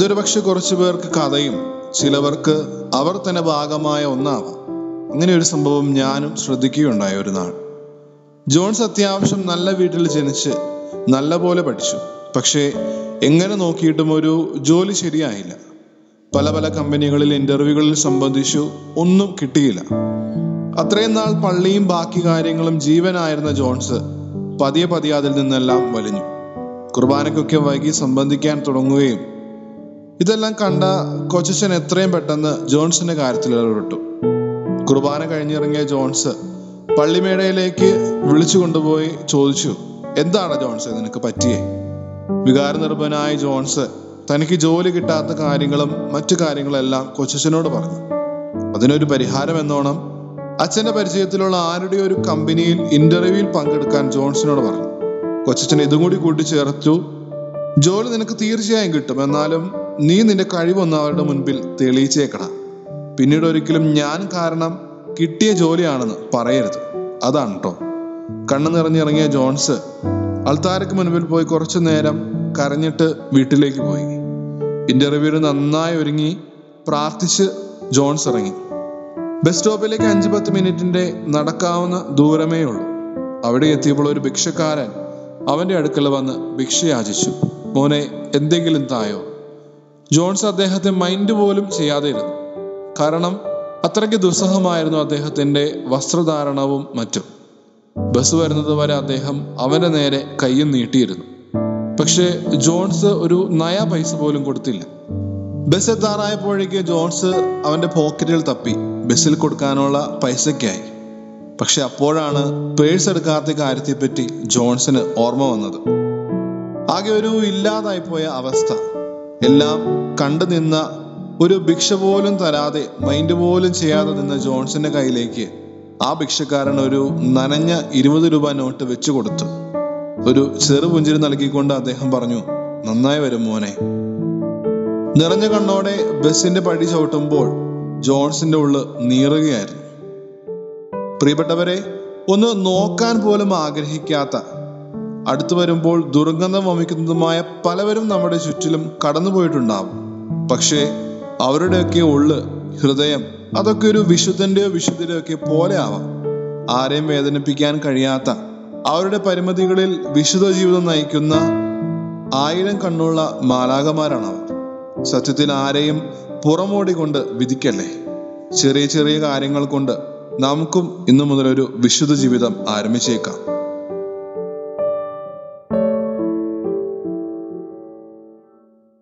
ഇതൊരു പക്ഷെ കുറച്ചു പേർക്ക് കഥയും ചിലവർക്ക് അവർ തന്നെ ഭാഗമായ ഒന്നാവാം. അങ്ങനെ ഒരു സംഭവം ഞാനും ശ്രദ്ധിക്കുകയുണ്ടായ ഒരു നാൾ. ജോൺസ് അത്യാവശ്യം നല്ല വീട്ടിൽ ജനിച്ച് നല്ല പോലെ പഠിച്ചു. പക്ഷേ എങ്ങനെ നോക്കിയിട്ടും ഒരു ജോലി ശരിയായില്ല. പല പല കമ്പനികളിൽ ഇന്റർവ്യൂകളിൽ സംബന്ധിച്ചു ഒന്നും കിട്ടിയില്ല. അത്രയും നാൾ പള്ളിയും ബാക്കി കാര്യങ്ങളും ജീവനായിരുന്ന ജോൺസ് പതിയെ പതിയെ അതിൽ നിന്നെല്ലാം വലിഞ്ഞു. കുർബാനയ്ക്കൊക്കെ വൈകി സംബന്ധിക്കാൻ തുടങ്ങുകയും ഇതെല്ലാം കണ്ട കൊച്ചൻ എത്രയും പെട്ടെന്ന് ജോൺസിന്റെ കാര്യത്തിൽ ഇടപെട്ടു. കുർബാന കഴിഞ്ഞിറങ്ങിയ ജോൺസ് പള്ളിമേടയിലേക്ക് വിളിച്ചു കൊണ്ടുപോയി ചോദിച്ചു എന്താണ് ജോൺസ് നിനക്ക് പറ്റിയേ? വികാരനിർഭനായ ജോൺസ് തനിക്ക് ജോലി കിട്ടാത്ത കാര്യങ്ങളും മറ്റു കാര്യങ്ങളെല്ലാം കൊച്ചനോട് പറഞ്ഞു. അതിനൊരു പരിഹാരം എന്നോണം. അച്ഛന്റെ പരിചയത്തിലുള്ള ആരുടെ ഒരു കമ്പനിയിൽ ഇന്റർവ്യൂവിൽ പങ്കെടുക്കാൻ ജോൺസിനോട് പറഞ്ഞു. കൊച്ചച്ഛൻ ഇതും കൂടി കൂട്ടിച്ചേർത്തു ജോലി നിനക്ക് തീർച്ചയായും കിട്ടും. എന്നാലും നീ നിന്റെ കഴിവൊന്ന് അവരുടെ മുൻപിൽ തെളിയിച്ചേക്കണം പിന്നീട് ഒരിക്കലും ഞാൻ കാരണം കിട്ടിയ ജോലിയാണെന്ന് പറയരുത്. അതാണ് കേട്ടോ കണ്ണു നിറഞ്ഞിറങ്ങിയ ജോൺസ് അൾത്താരക്ക് മുൻപിൽ പോയി കുറച്ചു നേരം കരഞ്ഞിട്ട് വീട്ടിലേക്ക് പോയി. ഇന്റർവ്യൂവിന് നന്നായി ഒരുങ്ങി പ്രാർത്ഥിച്ച് ജോൺസ് ഇറങ്ങി. ബസ് സ്റ്റോപ്പിലേക്ക് അഞ്ച് പത്ത് മിനിറ്റിന്റെ നടക്കാവുന്ന ദൂരമേ ഉള്ളൂ. അവിടെ എത്തിയപ്പോൾ ഒരു ഭിക്ഷക്കാരൻ അവന്റെ അടുക്കൽ വന്ന് ഭിക്ഷ യാചിച്ചു മോനെ എന്തെങ്കിലും തായോ? ജോൺസ് അദ്ദേഹത്തെ മൈൻഡ് പോലും ചെയ്യാതെ ഇരുന്നു കാരണം അത്രയ്ക്ക് ദുസ്സഹമായിരുന്നു അദ്ദേഹത്തിന്റെ വസ്ത്രധാരണവും മറ്റും. ബസ് വരുന്നത് വരെ അദ്ദേഹം അവന്റെ നേരെ കയ്യും നീട്ടിയിരുന്നു. പക്ഷേ ജോൺസ് ഒരു നയ പൈസ പോലും കൊടുത്തില്ല. ബസ് എത്താറായപ്പോഴേക്ക് ജോൺസ് അവന്റെ പോക്കറ്റിൽ തപ്പി. ബസ്സിൽ കൊടുക്കാനുള്ള പൈസയ്ക്കായി. പക്ഷെ അപ്പോഴാണ് പേഴ്സ് എടുക്കാത്ത കാര്യത്തെപ്പറ്റി ജോൺസിന് ഓർമ്മ വന്നത്. ആകെ ഒരു ഇല്ലാതായി പോയ അവസ്ഥ. എല്ലാം കണ്ടു നിന്ന ഒരു ഭിക്ഷ പോലും തരാതെ മൈൻഡ് പോലും ചെയ്യാതെ നിന്ന ജോൺസന്റെ കയ്യിലേക്ക് ആ ഭിക്ഷക്കാരൻ ഒരു നനഞ്ഞ ഇരുപത് രൂപ നോട്ട് വെച്ചു കൊടുത്തു. ഒരു ചെറുപുഞ്ചിരി നൽകിക്കൊണ്ട് അദ്ദേഹം പറഞ്ഞു നന്നായി വരും മോനെ. നിറഞ്ഞ കണ്ണോടെ ബസ്സിന്റെ പടി ചവിട്ടുമ്പോൾ ജോൺസിന്റെ ഉള്ള് നീറുകയായിരുന്നു. പ്രിയപ്പെട്ടവരെ ഒന്ന് നോക്കാൻ പോലും ആഗ്രഹിക്കാത്ത അടുത്തു വരുമ്പോൾ ദുർഗന്ധം വമിക്കുന്നതുമായ പലവരും നമ്മുടെ ചുറ്റിലും കടന്നുപോയിട്ടുണ്ടാവും. പക്ഷേ അവരുടെയൊക്കെ ഉള്ള് ഹൃദയം അതൊക്കെ ഒരു വിശുദ്ധന്റെയോ വിശുദ്ധന്റെയോ ഒക്കെ പോലെ ആവാം. ആരെയും വേദനിപ്പിക്കാൻ കഴിയാത്ത അവരുടെ പരിമിതികളിൽ വിശുദ്ധ ജീവിതം നയിക്കുന്ന ആയിരം കണ്ണുള്ള മാലാകമാരാണ് അവർ സത്യത്തിൽ ആരെയും പുറമോടി കൊണ്ട് വിധിക്കല്ലേ? ചെറിയ ചെറിയ കാര്യങ്ങൾ കൊണ്ട് നമുക്കും ഇന്നു മുതൽ ഒരു വിശുദ്ധ ജീവിതം ആരംഭിച്ചേക്കാം.